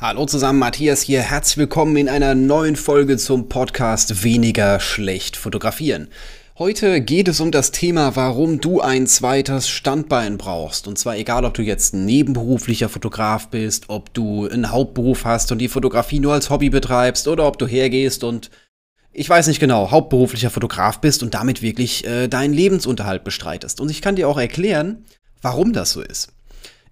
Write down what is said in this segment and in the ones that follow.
Hallo zusammen, Matthias hier. Herzlich willkommen in einer neuen Folge zum Podcast Weniger schlecht fotografieren. Heute geht es um das Thema, warum du ein zweites Standbein brauchst. Und zwar egal, ob du jetzt ein nebenberuflicher Fotograf bist, ob du einen Hauptberuf hast und die Fotografie nur als Hobby betreibst oder ob du hergehst und ich weiß nicht genau, hauptberuflicher Fotograf bist und damit wirklich äh, deinen Lebensunterhalt bestreitest. Und ich kann dir auch erklären, warum das so ist.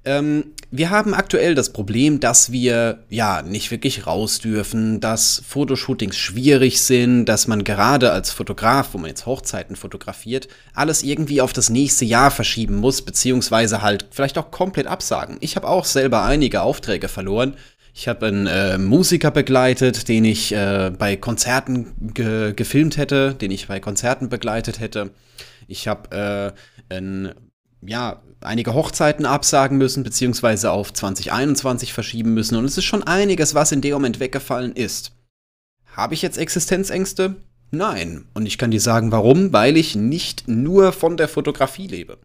Ähm, wir haben aktuell das Problem, dass wir ja nicht wirklich raus dürfen, dass Fotoshootings schwierig sind, dass man gerade als Fotograf, wo man jetzt Hochzeiten fotografiert, alles irgendwie auf das nächste Jahr verschieben muss, beziehungsweise halt vielleicht auch komplett absagen. Ich habe auch selber einige Aufträge verloren. Ich habe einen äh, Musiker begleitet, den ich äh, bei Konzerten ge gefilmt hätte, den ich bei Konzerten begleitet hätte. Ich habe äh, einen ja, einige Hochzeiten absagen müssen, beziehungsweise auf 2021 verschieben müssen. Und es ist schon einiges, was in dem Moment weggefallen ist. Habe ich jetzt Existenzängste? Nein. Und ich kann dir sagen, warum? Weil ich nicht nur von der Fotografie lebe.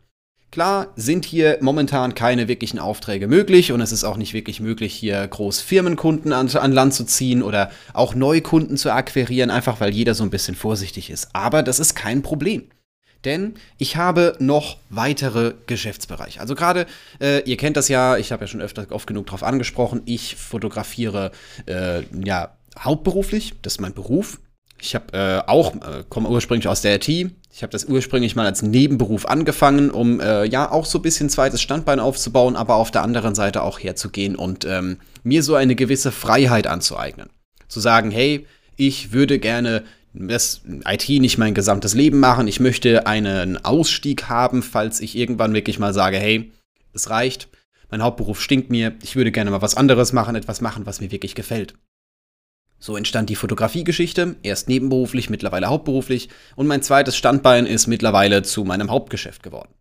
Klar sind hier momentan keine wirklichen Aufträge möglich und es ist auch nicht wirklich möglich, hier groß Firmenkunden an, an, Land zu ziehen oder auch Neukunden zu akquirieren, einfach weil jeder so ein bisschen vorsichtig ist. Aber das ist kein Problem denn ich habe noch weitere Geschäftsbereiche. Also gerade, äh, ihr kennt das ja, ich habe ja schon öfter oft genug darauf angesprochen, ich fotografiere äh, ja hauptberuflich, das ist mein Beruf. Ich habe äh, auch, äh, komme ursprünglich aus der IT. Ich habe das ursprünglich mal als Nebenberuf angefangen, um äh, ja auch so ein bisschen zweites Standbein aufzubauen, aber auf der anderen Seite auch herzugehen und ähm, mir so eine gewisse Freiheit anzueignen. Zu sagen, hey, ich würde gerne das IT nicht mein gesamtes Leben machen. Ich möchte einen Ausstieg haben, falls ich irgendwann wirklich mal sage, hey, es reicht. Mein Hauptberuf stinkt mir. Ich würde gerne mal was anderes machen, etwas machen, was mir wirklich gefällt. So entstand die Fotografiegeschichte, erst nebenberuflich, mittlerweile hauptberuflich und mein zweites Standbein ist mittlerweile zu meinem Hauptgeschäft geworden.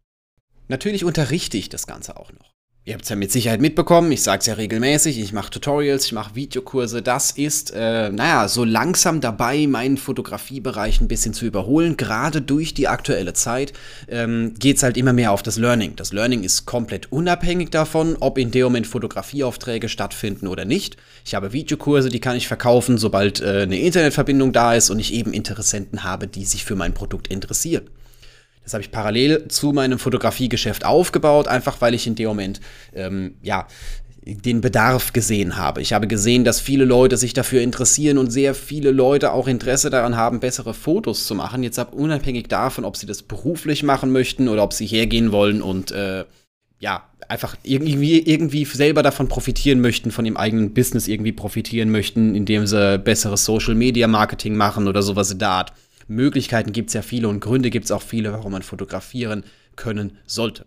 Natürlich unterrichte ich das Ganze auch noch. Ihr habt es ja mit Sicherheit mitbekommen, ich sage es ja regelmäßig, ich mache Tutorials, ich mache Videokurse. Das ist, äh, naja, so langsam dabei, meinen Fotografiebereich ein bisschen zu überholen. Gerade durch die aktuelle Zeit ähm, geht es halt immer mehr auf das Learning. Das Learning ist komplett unabhängig davon, ob in dem Moment Fotografieaufträge stattfinden oder nicht. Ich habe Videokurse, die kann ich verkaufen, sobald äh, eine Internetverbindung da ist und ich eben Interessenten habe, die sich für mein Produkt interessieren. Das habe ich parallel zu meinem Fotografiegeschäft aufgebaut, einfach weil ich in dem Moment, ähm, ja, den Bedarf gesehen habe. Ich habe gesehen, dass viele Leute sich dafür interessieren und sehr viele Leute auch Interesse daran haben, bessere Fotos zu machen. Jetzt ab unabhängig davon, ob sie das beruflich machen möchten oder ob sie hergehen wollen und äh, ja, einfach irgendwie, irgendwie selber davon profitieren möchten, von ihrem eigenen Business irgendwie profitieren möchten, indem sie besseres Social Media Marketing machen oder sowas in der Art. Möglichkeiten gibt es ja viele und Gründe gibt es auch viele, warum man fotografieren können sollte.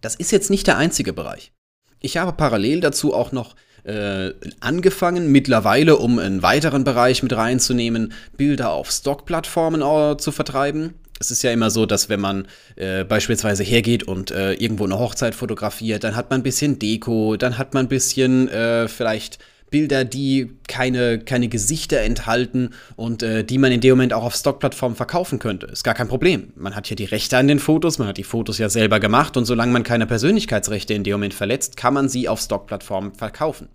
Das ist jetzt nicht der einzige Bereich. Ich habe parallel dazu auch noch äh, angefangen, mittlerweile, um einen weiteren Bereich mit reinzunehmen, Bilder auf Stock-Plattformen äh, zu vertreiben. Es ist ja immer so, dass wenn man äh, beispielsweise hergeht und äh, irgendwo eine Hochzeit fotografiert, dann hat man ein bisschen Deko, dann hat man ein bisschen äh, vielleicht Bilder, die keine, keine Gesichter enthalten und äh, die man in dem Moment auch auf Stockplattformen verkaufen könnte. Ist gar kein Problem. Man hat ja die Rechte an den Fotos, man hat die Fotos ja selber gemacht und solange man keine Persönlichkeitsrechte in dem Moment verletzt, kann man sie auf Stockplattformen verkaufen.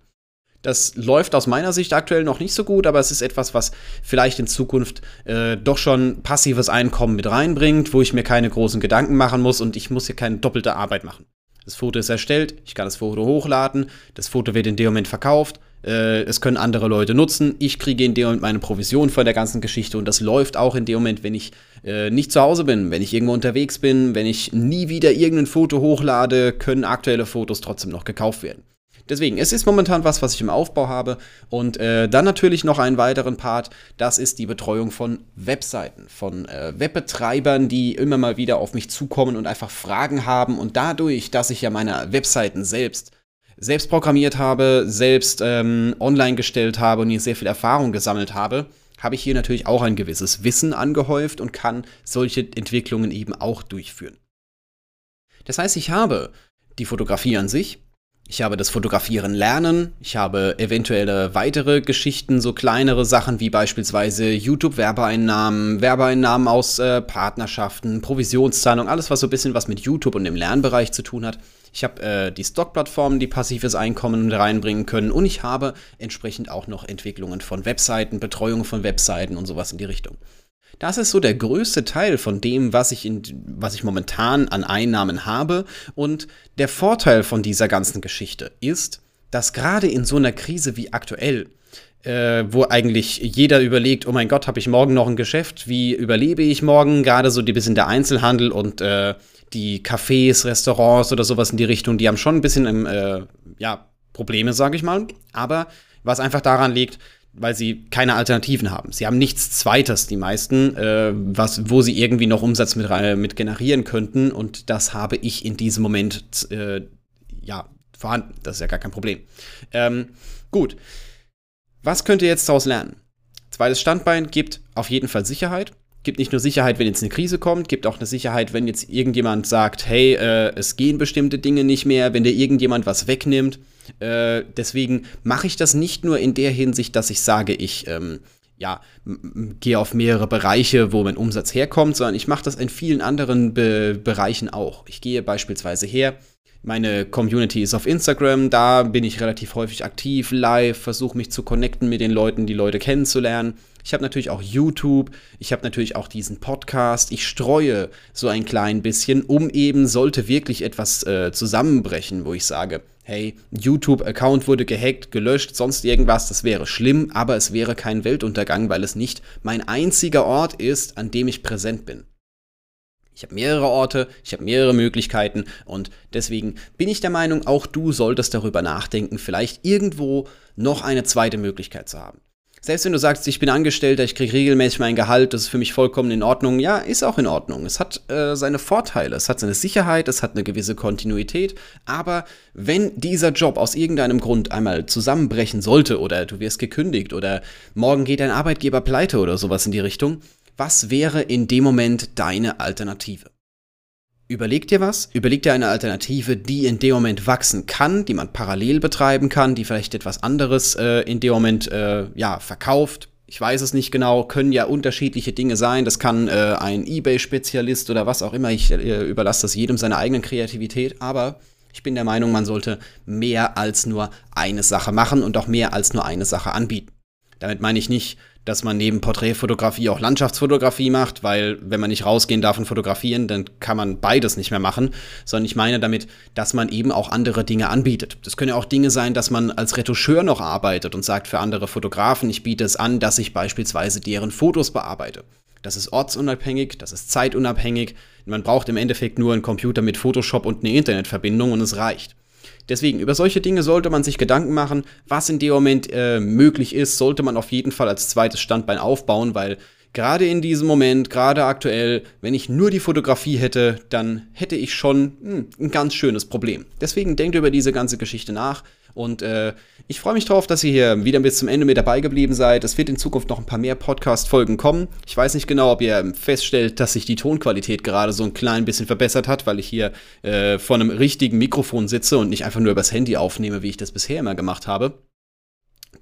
Das läuft aus meiner Sicht aktuell noch nicht so gut, aber es ist etwas, was vielleicht in Zukunft äh, doch schon passives Einkommen mit reinbringt, wo ich mir keine großen Gedanken machen muss und ich muss hier keine doppelte Arbeit machen. Das Foto ist erstellt, ich kann das Foto hochladen, das Foto wird in dem Moment verkauft, äh, es können andere Leute nutzen, ich kriege in dem Moment meine Provision von der ganzen Geschichte und das läuft auch in dem Moment, wenn ich äh, nicht zu Hause bin, wenn ich irgendwo unterwegs bin, wenn ich nie wieder irgendein Foto hochlade, können aktuelle Fotos trotzdem noch gekauft werden. Deswegen, es ist momentan was, was ich im Aufbau habe. Und äh, dann natürlich noch einen weiteren Part, das ist die Betreuung von Webseiten, von äh, Webbetreibern, die immer mal wieder auf mich zukommen und einfach Fragen haben. Und dadurch, dass ich ja meine Webseiten selbst selbst programmiert habe, selbst ähm, online gestellt habe und hier sehr viel Erfahrung gesammelt habe, habe ich hier natürlich auch ein gewisses Wissen angehäuft und kann solche Entwicklungen eben auch durchführen. Das heißt, ich habe die Fotografie an sich, ich habe das Fotografieren lernen, ich habe eventuelle weitere Geschichten, so kleinere Sachen wie beispielsweise YouTube-Werbeeinnahmen, Werbeeinnahmen aus äh, Partnerschaften, Provisionszahlung, alles was so ein bisschen was mit YouTube und dem Lernbereich zu tun hat. Ich habe äh, die Stock-Plattformen, die passives Einkommen reinbringen können und ich habe entsprechend auch noch Entwicklungen von Webseiten, Betreuung von Webseiten und sowas in die Richtung. Das ist so der größte Teil von dem, was ich, in, was ich momentan an Einnahmen habe. Und der Vorteil von dieser ganzen Geschichte ist, dass gerade in so einer Krise wie aktuell, äh, wo eigentlich jeder überlegt, oh mein Gott, habe ich morgen noch ein Geschäft? Wie überlebe ich morgen? Gerade so die bisschen der Einzelhandel und äh, die Cafés, Restaurants oder sowas in die Richtung, die haben schon ein bisschen ähm, äh, ja, Probleme, sage ich mal. Aber was einfach daran liegt, weil sie keine Alternativen haben. Sie haben nichts Zweites, die meisten, äh, was, wo sie irgendwie noch Umsatz mit, mit generieren könnten. Und das habe ich in diesem Moment äh, ja vorhanden. Das ist ja gar kein Problem. Ähm, gut. Was könnt ihr jetzt daraus lernen? Zweites Standbein gibt auf jeden Fall Sicherheit. Gibt nicht nur Sicherheit, wenn jetzt eine Krise kommt, gibt auch eine Sicherheit, wenn jetzt irgendjemand sagt, hey, äh, es gehen bestimmte Dinge nicht mehr, wenn dir irgendjemand was wegnimmt. Äh, deswegen mache ich das nicht nur in der Hinsicht, dass ich sage, ich ähm, ja, gehe auf mehrere Bereiche, wo mein Umsatz herkommt, sondern ich mache das in vielen anderen Be Bereichen auch. Ich gehe beispielsweise her, meine Community ist auf Instagram, da bin ich relativ häufig aktiv, live, versuche mich zu connecten mit den Leuten, die Leute kennenzulernen. Ich habe natürlich auch YouTube, ich habe natürlich auch diesen Podcast. Ich streue so ein klein bisschen, um eben, sollte wirklich etwas äh, zusammenbrechen, wo ich sage, hey, YouTube-Account wurde gehackt, gelöscht, sonst irgendwas, das wäre schlimm, aber es wäre kein Weltuntergang, weil es nicht mein einziger Ort ist, an dem ich präsent bin. Ich habe mehrere Orte, ich habe mehrere Möglichkeiten und deswegen bin ich der Meinung, auch du solltest darüber nachdenken, vielleicht irgendwo noch eine zweite Möglichkeit zu haben. Selbst wenn du sagst, ich bin Angestellter, ich kriege regelmäßig mein Gehalt, das ist für mich vollkommen in Ordnung, ja, ist auch in Ordnung. Es hat äh, seine Vorteile, es hat seine Sicherheit, es hat eine gewisse Kontinuität, aber wenn dieser Job aus irgendeinem Grund einmal zusammenbrechen sollte oder du wirst gekündigt oder morgen geht dein Arbeitgeber pleite oder sowas in die Richtung, was wäre in dem Moment deine Alternative? Überleg dir was, überleg dir eine Alternative, die in dem Moment wachsen kann, die man parallel betreiben kann, die vielleicht etwas anderes äh, in dem Moment äh, ja, verkauft. Ich weiß es nicht genau, können ja unterschiedliche Dinge sein. Das kann äh, ein eBay-Spezialist oder was auch immer. Ich äh, überlasse das jedem seiner eigenen Kreativität. Aber ich bin der Meinung, man sollte mehr als nur eine Sache machen und auch mehr als nur eine Sache anbieten. Damit meine ich nicht, dass man neben Porträtfotografie auch Landschaftsfotografie macht, weil wenn man nicht rausgehen darf und fotografieren, dann kann man beides nicht mehr machen, sondern ich meine damit, dass man eben auch andere Dinge anbietet. Das können ja auch Dinge sein, dass man als Retoucheur noch arbeitet und sagt für andere Fotografen, ich biete es an, dass ich beispielsweise deren Fotos bearbeite. Das ist ortsunabhängig, das ist zeitunabhängig. Man braucht im Endeffekt nur einen Computer mit Photoshop und eine Internetverbindung und es reicht. Deswegen, über solche Dinge sollte man sich Gedanken machen. Was in dem Moment äh, möglich ist, sollte man auf jeden Fall als zweites Standbein aufbauen, weil gerade in diesem Moment, gerade aktuell, wenn ich nur die Fotografie hätte, dann hätte ich schon hm, ein ganz schönes Problem. Deswegen denkt über diese ganze Geschichte nach. Und äh, ich freue mich darauf, dass ihr hier wieder bis zum Ende mit dabei geblieben seid. Es wird in Zukunft noch ein paar mehr Podcast-Folgen kommen. Ich weiß nicht genau, ob ihr feststellt, dass sich die Tonqualität gerade so ein klein bisschen verbessert hat, weil ich hier äh, vor einem richtigen Mikrofon sitze und nicht einfach nur übers Handy aufnehme, wie ich das bisher immer gemacht habe.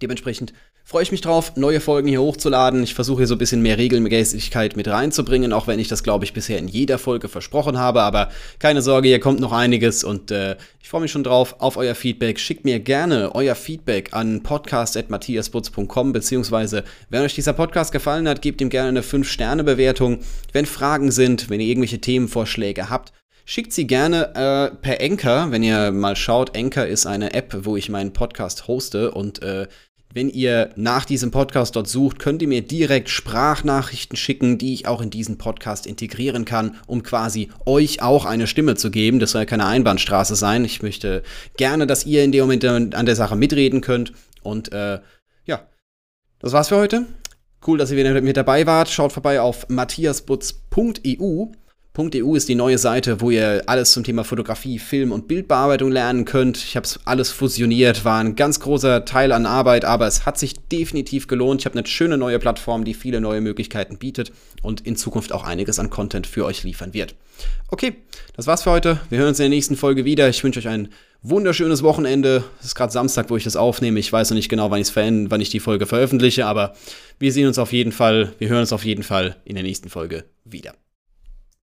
Dementsprechend freue ich mich drauf, neue Folgen hier hochzuladen. Ich versuche hier so ein bisschen mehr Regelmäßigkeit mit reinzubringen, auch wenn ich das, glaube ich, bisher in jeder Folge versprochen habe. Aber keine Sorge, hier kommt noch einiges und äh, ich freue mich schon drauf auf euer Feedback. Schickt mir gerne euer Feedback an podcast.matthiasbutz.com, beziehungsweise, wenn euch dieser Podcast gefallen hat, gebt ihm gerne eine 5-Sterne-Bewertung. Wenn Fragen sind, wenn ihr irgendwelche Themenvorschläge habt, Schickt sie gerne äh, per Anchor, wenn ihr mal schaut. Anchor ist eine App, wo ich meinen Podcast hoste und äh, wenn ihr nach diesem Podcast dort sucht, könnt ihr mir direkt Sprachnachrichten schicken, die ich auch in diesen Podcast integrieren kann, um quasi euch auch eine Stimme zu geben. Das soll ja keine Einbahnstraße sein. Ich möchte gerne, dass ihr in dem Moment an der Sache mitreden könnt. Und äh, ja, das war's für heute. Cool, dass ihr wieder mit dabei wart. Schaut vorbei auf matthiasbutz.eu .eu ist die neue Seite, wo ihr alles zum Thema Fotografie, Film und Bildbearbeitung lernen könnt. Ich habe es alles fusioniert, war ein ganz großer Teil an Arbeit, aber es hat sich definitiv gelohnt. Ich habe eine schöne neue Plattform, die viele neue Möglichkeiten bietet und in Zukunft auch einiges an Content für euch liefern wird. Okay, das war's für heute. Wir hören uns in der nächsten Folge wieder. Ich wünsche euch ein wunderschönes Wochenende. Es ist gerade Samstag, wo ich das aufnehme. Ich weiß noch nicht genau, wann, wann ich die Folge veröffentliche, aber wir sehen uns auf jeden Fall, wir hören uns auf jeden Fall in der nächsten Folge wieder.